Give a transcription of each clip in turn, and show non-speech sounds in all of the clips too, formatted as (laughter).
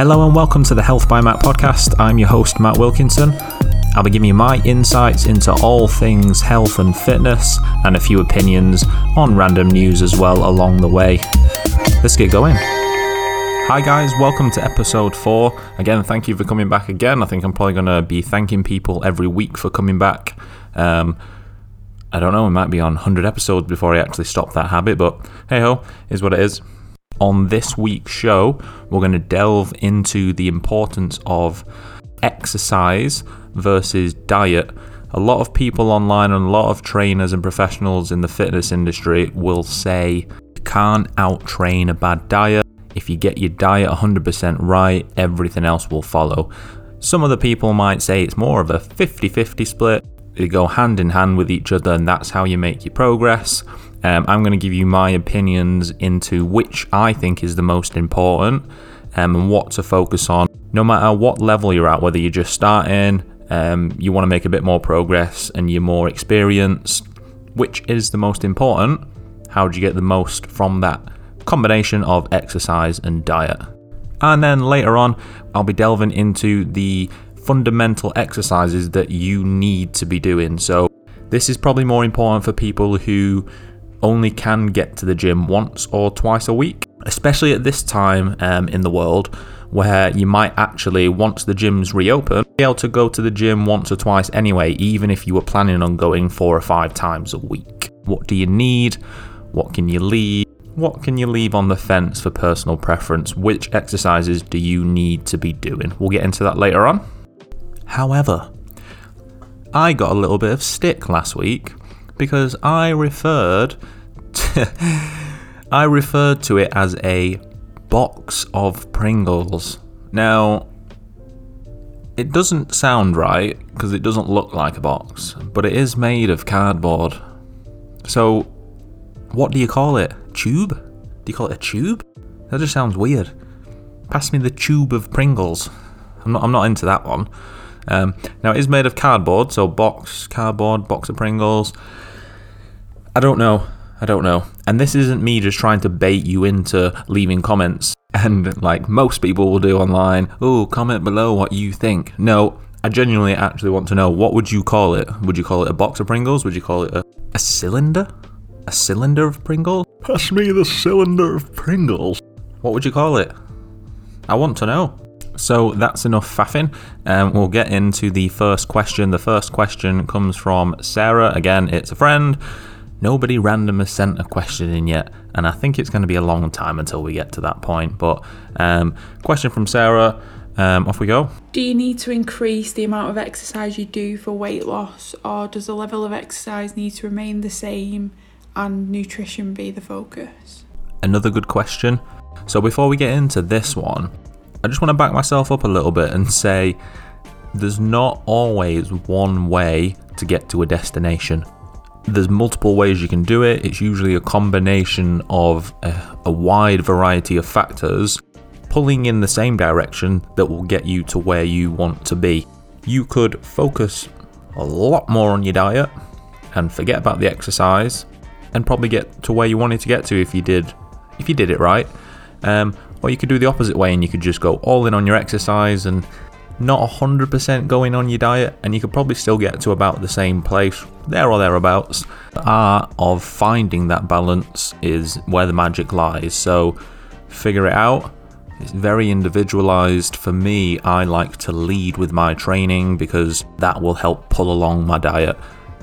Hello and welcome to the Health by Matt podcast. I'm your host, Matt Wilkinson. I'll be giving you my insights into all things health and fitness and a few opinions on random news as well along the way. Let's get going. Hi, guys, welcome to episode four. Again, thank you for coming back again. I think I'm probably going to be thanking people every week for coming back. Um, I don't know, it might be on 100 episodes before I actually stop that habit, but hey ho, is what it is. On this week's show, we're going to delve into the importance of exercise versus diet. A lot of people online and a lot of trainers and professionals in the fitness industry will say you can't out train a bad diet if you get your diet 100% right, everything else will follow. Some other people might say it's more of a 50 50 split. They go hand in hand with each other, and that's how you make your progress. Um, I'm going to give you my opinions into which I think is the most important um, and what to focus on. No matter what level you're at, whether you're just starting, um, you want to make a bit more progress, and you're more experienced, which is the most important? How do you get the most from that? combination of exercise and diet. And then later on, I'll be delving into the fundamental exercises that you need to be doing. So, this is probably more important for people who only can get to the gym once or twice a week, especially at this time um, in the world where you might actually, once the gyms reopen, be able to go to the gym once or twice anyway, even if you were planning on going four or five times a week. What do you need? What can you leave? What can you leave on the fence for personal preference? Which exercises do you need to be doing? We'll get into that later on. However, I got a little bit of stick last week because I referred to, (laughs) I referred to it as a box of Pringles. Now, it doesn't sound right because it doesn't look like a box, but it is made of cardboard. So, what do you call it? Tube? Do you call it a tube? That just sounds weird. Pass me the tube of Pringles. I'm not. I'm not into that one. Um, now it is made of cardboard, so box, cardboard, box of Pringles. I don't know. I don't know. And this isn't me just trying to bait you into leaving comments and like most people will do online. Oh, comment below what you think. No, I genuinely actually want to know what would you call it? Would you call it a box of Pringles? Would you call it a, a cylinder? A cylinder of Pringles? Pass me the cylinder of Pringles. What would you call it? I want to know. So that's enough faffing. Um, we'll get into the first question. The first question comes from Sarah. Again, it's a friend. Nobody random has sent a question in yet, and I think it's going to be a long time until we get to that point. But um, question from Sarah. Um, off we go. Do you need to increase the amount of exercise you do for weight loss, or does the level of exercise need to remain the same and nutrition be the focus? Another good question. So before we get into this one, I just want to back myself up a little bit and say there's not always one way to get to a destination. There's multiple ways you can do it. It's usually a combination of a, a wide variety of factors pulling in the same direction that will get you to where you want to be. You could focus a lot more on your diet and forget about the exercise and probably get to where you wanted to get to if you did if you did it right. Um, or you could do the opposite way and you could just go all in on your exercise and not 100% going on your diet, and you could probably still get to about the same place, there or thereabouts. The art of finding that balance is where the magic lies. So figure it out. It's very individualized. For me, I like to lead with my training because that will help pull along my diet.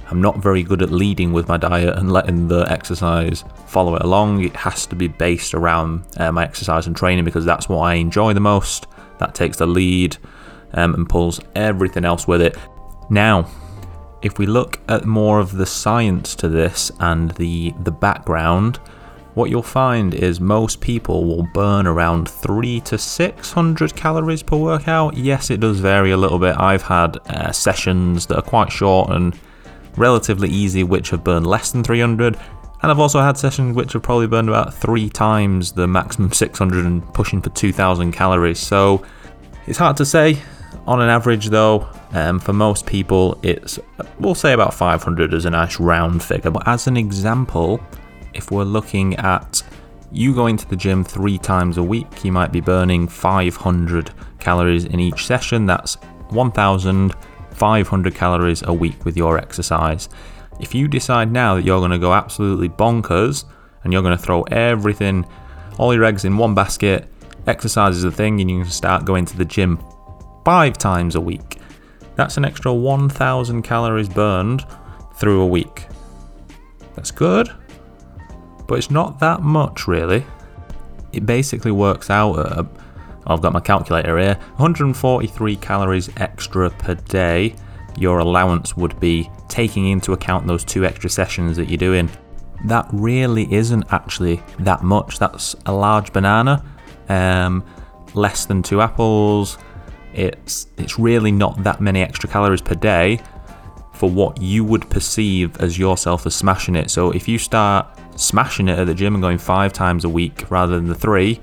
I'm not very good at leading with my diet and letting the exercise follow it along. It has to be based around uh, my exercise and training because that's what I enjoy the most. That takes the lead um, and pulls everything else with it. Now, if we look at more of the science to this and the the background, what you'll find is most people will burn around three to six hundred calories per workout. Yes, it does vary a little bit. I've had uh, sessions that are quite short and relatively easy, which have burned less than 300. And I've also had sessions which have probably burned about three times the maximum 600 and pushing for 2,000 calories. So it's hard to say. On an average, though, um, for most people, it's we'll say about 500 as a nice round figure. But as an example, if we're looking at you going to the gym three times a week, you might be burning 500 calories in each session. That's 1,500 calories a week with your exercise. If you decide now that you're going to go absolutely bonkers and you're going to throw everything, all your eggs in one basket, exercise is the thing, and you can start going to the gym five times a week, that's an extra 1,000 calories burned through a week. That's good, but it's not that much really. It basically works out at, I've got my calculator here, 143 calories extra per day. Your allowance would be taking into account those two extra sessions that you're doing. That really isn't actually that much. That's a large banana, um, less than two apples. It's it's really not that many extra calories per day for what you would perceive as yourself as smashing it. So if you start smashing it at the gym and going five times a week rather than the three,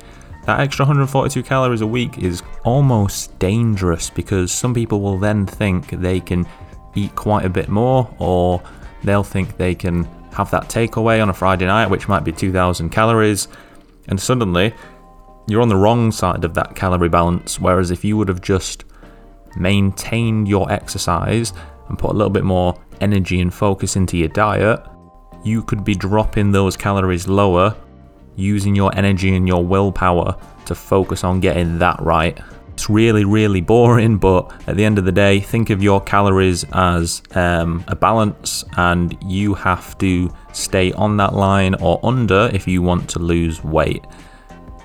that extra 142 calories a week is almost dangerous because some people will then think they can eat quite a bit more or they'll think they can have that takeaway on a Friday night, which might be 2,000 calories, and suddenly you're on the wrong side of that calorie balance. Whereas if you would have just maintained your exercise and put a little bit more energy and focus into your diet, you could be dropping those calories lower using your energy and your willpower to focus on getting that right. It's really, really boring, but at the end of the day, think of your calories as um, a balance, and you have to stay on that line or under if you want to lose weight.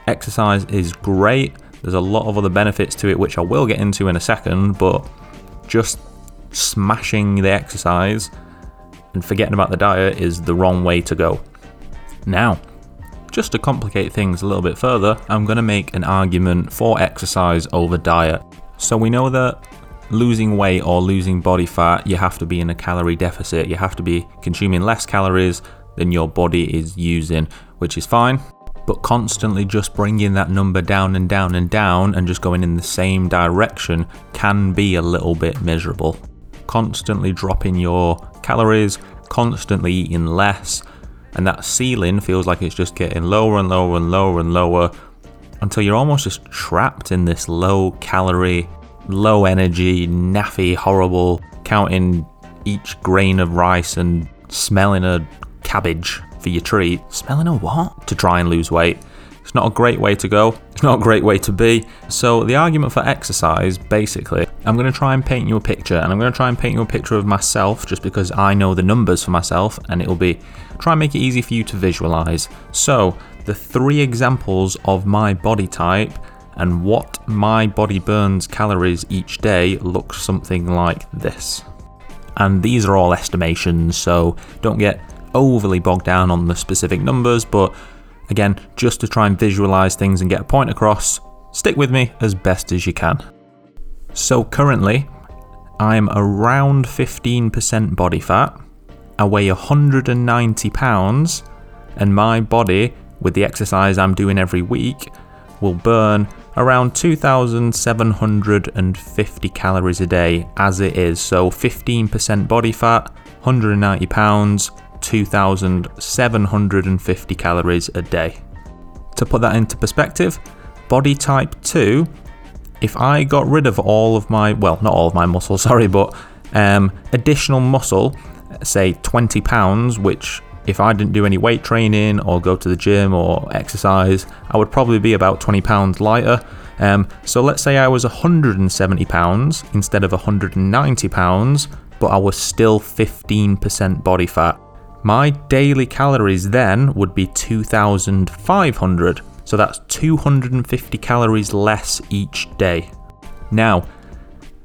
Exercise is great, there's a lot of other benefits to it, which I will get into in a second, but just smashing the exercise and forgetting about the diet is the wrong way to go. Now, just to complicate things a little bit further, I'm going to make an argument for exercise over diet. So we know that losing weight or losing body fat, you have to be in a calorie deficit. You have to be consuming less calories than your body is using, which is fine. But constantly just bringing that number down and down and down and just going in the same direction can be a little bit miserable. Constantly dropping your calories, constantly eating less, and that ceiling feels like it's just getting lower and lower and lower and lower until you're almost just trapped in this low calorie, low energy, naffy, horrible, counting each grain of rice and smelling a cabbage for your treat. Smelling a what? To try and lose weight. It's not a great way to go. It's not a great way to be. So, the argument for exercise basically, I'm going to try and paint you a picture, and I'm going to try and paint you a picture of myself just because I know the numbers for myself, and it'll be try and make it easy for you to visualize. So, the three examples of my body type and what my body burns calories each day looks something like this. And these are all estimations, so don't get overly bogged down on the specific numbers, but Again, just to try and visualize things and get a point across, stick with me as best as you can. So, currently, I'm around 15% body fat, I weigh 190 pounds, and my body, with the exercise I'm doing every week, will burn around 2,750 calories a day as it is. So 15% body fat, 190 pounds, 2,750 calories a day. To put that into perspective, body type 2, if I got rid of all of my, well, not all of my muscle, (laughs) sorry, but um, additional muscle, say 20 pounds, which if I didn't do any weight training or go to the gym or exercise, I would probably be about 20 pounds lighter. Um, so let's say I was 170 pounds instead of 190 pounds, but I was still 15% body fat. My daily calories then would be 2,500, so that's 250 calories less each day. Now,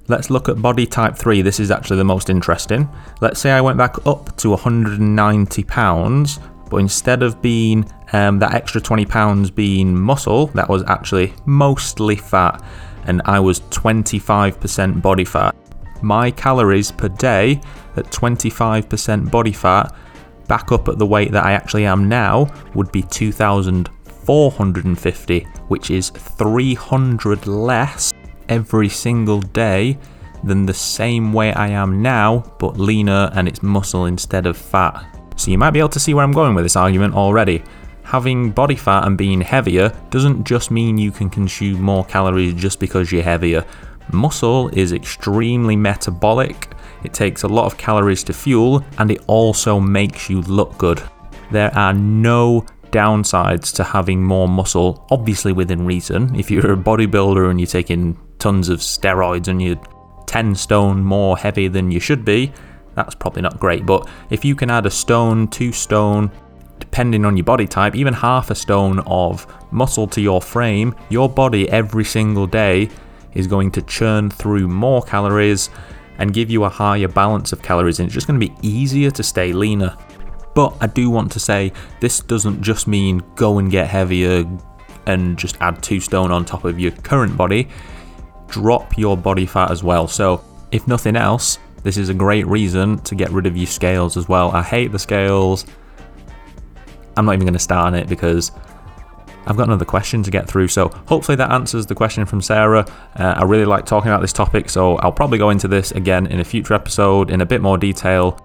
let's look at body type 3. This is actually the most interesting. Let's say I went back up to 190 pounds, but instead of being um, that extra 20 pounds being muscle, that was actually mostly fat, and I was 25% body fat. My calories per day at 25% body fat back up at the weight that I actually am now would be 2,450, which is 300 less every single day than the same weight I am now, but leaner and it's muscle instead of fat. So you might be able to see where I'm going with this argument already. having body fat and being heavier doesn't just mean you can consume more calories just because you're heavier. Muscle is extremely metabolic, it takes a lot of calories to fuel, and it also makes you look good. There are no downsides to having more muscle, obviously within reason. If you're a bodybuilder and you're taking tons of steroids and you're 10 stone more heavy than you should be, that's probably not great. But if you can add a stone, two stone, depending on your body type, even half a stone of muscle to your frame, your body every single day is going to churn through more calories and give you a higher balance of calories, and it's just going to be easier to stay leaner. But I do want to say this doesn't just mean go and get heavier and just add two stone on top of your current body. Drop your body fat as well. So, if nothing else, this is a great reason to get rid of your scales as well. I hate the scales. I'm not even going to start on it because I've got another question to get through. So hopefully that answers the question from Sarah. Uh, I really like talking about this topic, so I'll probably go into this again in a future episode in a bit more detail.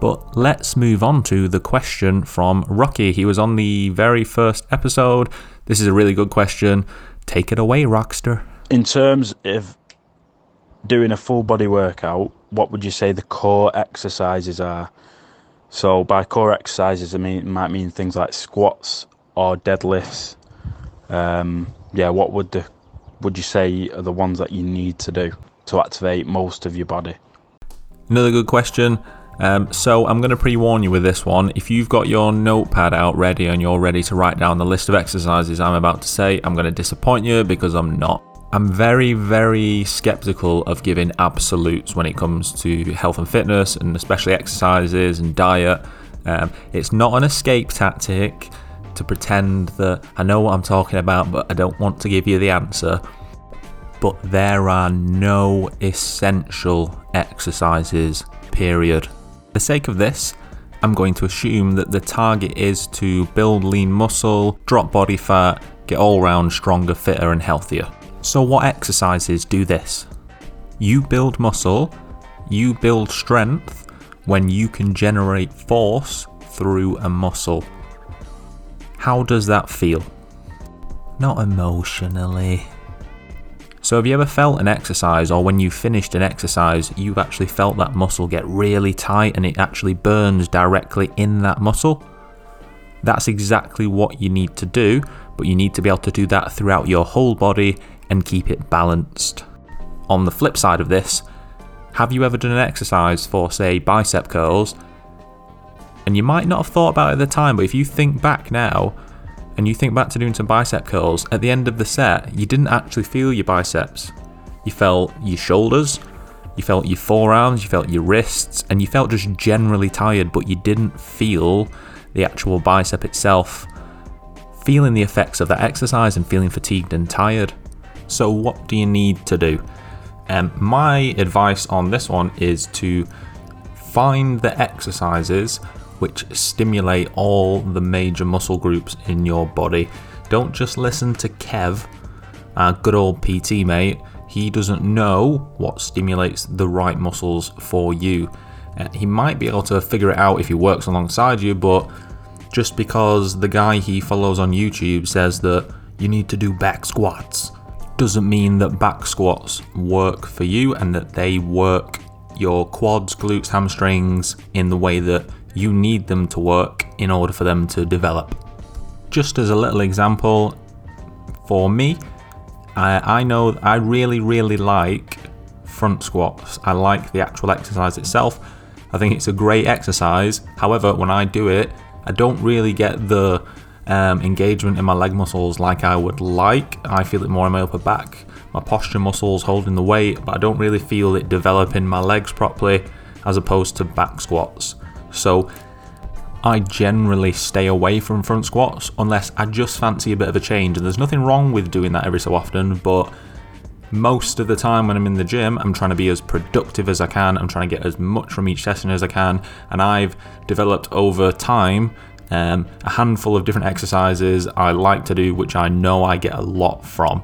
But let's move on to the question from Rocky. He was on the very first episode. This is a really good question. Take it away, Rockster. In terms of doing a full body workout, what would you say the core exercises are? So by core exercises, I mean it might mean things like squats or deadlifts. Um, yeah, what would the would you say are the ones that you need to do to activate most of your body? Another good question. Um, so I'm going to pre-warn you with this one. If you've got your notepad out ready and you're ready to write down the list of exercises I'm about to say, I'm going to disappoint you because I'm not. I'm very, very skeptical of giving absolutes when it comes to health and fitness, and especially exercises and diet. Um, it's not an escape tactic to pretend that I know what I'm talking about, but I don't want to give you the answer. But there are no essential exercises, period. For the sake of this, I'm going to assume that the target is to build lean muscle, drop body fat, get all round stronger, fitter, and healthier. So, what exercises do this? You build muscle, you build strength when you can generate force through a muscle. How does that feel? Not emotionally. So, have you ever felt an exercise, or when you finished an exercise, you've actually felt that muscle get really tight and it actually burns directly in that muscle? That's exactly what you need to do, but you need to be able to do that throughout your whole body and keep it balanced. On the flip side of this, have you ever done an exercise for, say, bicep curls? And you might not have thought about it at the time, but if you think back now, and you think back to doing some bicep curls, at the end of the set, you didn't actually feel your biceps. You felt your shoulders, you felt your forearms, you felt your wrists, and you felt just generally tired, but you didn't feel the actual bicep itself. Feeling the effects of that exercise and feeling fatigued and tired. So, what do you need to do? Um, my advice on this one is to find the exercises which stimulate all the major muscle groups in your body. Don't just listen to Kev, our good old PT mate. He doesn't know what stimulates the right muscles for you. Uh, he might be able to figure it out if he works alongside you, but just because the guy he follows on YouTube says that you need to do back squats doesn't mean that back squats work for you and that they work your quads, glutes, hamstrings in the way that you need them to work in order for them to develop. Just as a little example, for me, I, I know I really, really like front squats. I like the actual exercise itself. I think it's a great exercise. However, when I do it, I don't really get the um, engagement in my leg muscles like I would like. I feel it more in my upper back, my posture muscles holding the weight, but I don't really feel it developing my legs properly as opposed to back squats. So I generally stay away from front squats unless I just fancy a bit of a change. And there's nothing wrong with doing that every so often, but most of the time when I'm in the gym, I'm trying to be as productive as I can. I'm trying to get as much from each session as I can. And I've developed over time um, a handful of different exercises I like to do, which I know I get a lot from.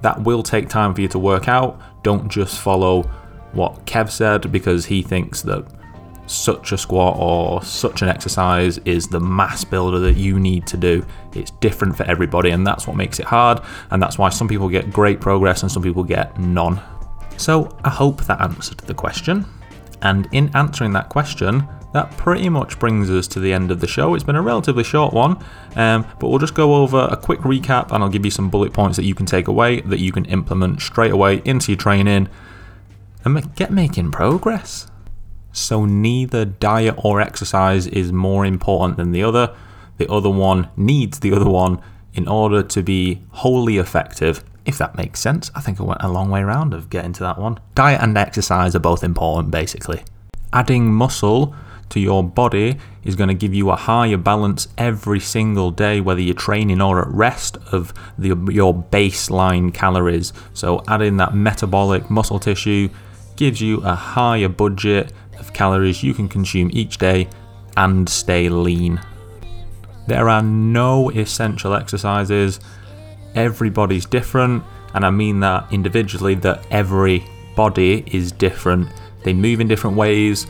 That will take time for you to work out. Don't just follow what Kev said because he thinks that such a squat or such an exercise is the mass builder that you need to do. It's different for everybody, and that's what makes it hard, and that's why some people get great progress and some people get none. So, I hope that answered the question. And in answering that question, that pretty much brings us to the end of the show. It's been a relatively short one, um, but we'll just go over a quick recap and I'll give you some bullet points that you can take away that you can implement straight away into your training and get making progress. So, neither diet or exercise is more important than the other. The other one needs the other one in order to be wholly effective, if that makes sense. I think I went a long way around of getting to that one. Diet and exercise are both important, basically. Adding muscle to your body is going to give you a higher balance every single day, whether you're training or at rest, of the, your baseline calories. So, adding that metabolic muscle tissue gives you a higher budget of calories you can consume each day and stay lean. There are no essential exercises. Everybody's different, and I mean that individually, that every body is different. They move in different ways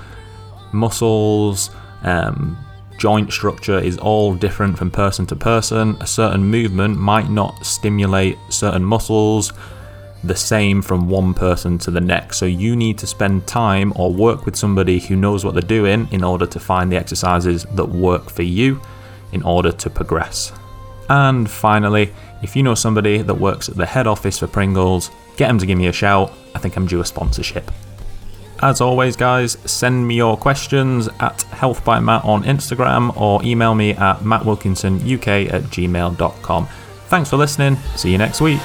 muscles, um, joint structure is all different from person to person. A certain movement might not stimulate certain muscles the same from one person to the next. So you need to spend time or work with somebody who knows what they're doing in order to find the exercises that work for you in order to progress. And finally, if you know somebody that works at the head office for Pringles, get them to give me a shout. I think I'm due a sponsorship. As always, guys, send me your questions at Health by Matt on Instagram or email me at mattwilkinsonuk at gmail.com. Thanks for listening. See you next week.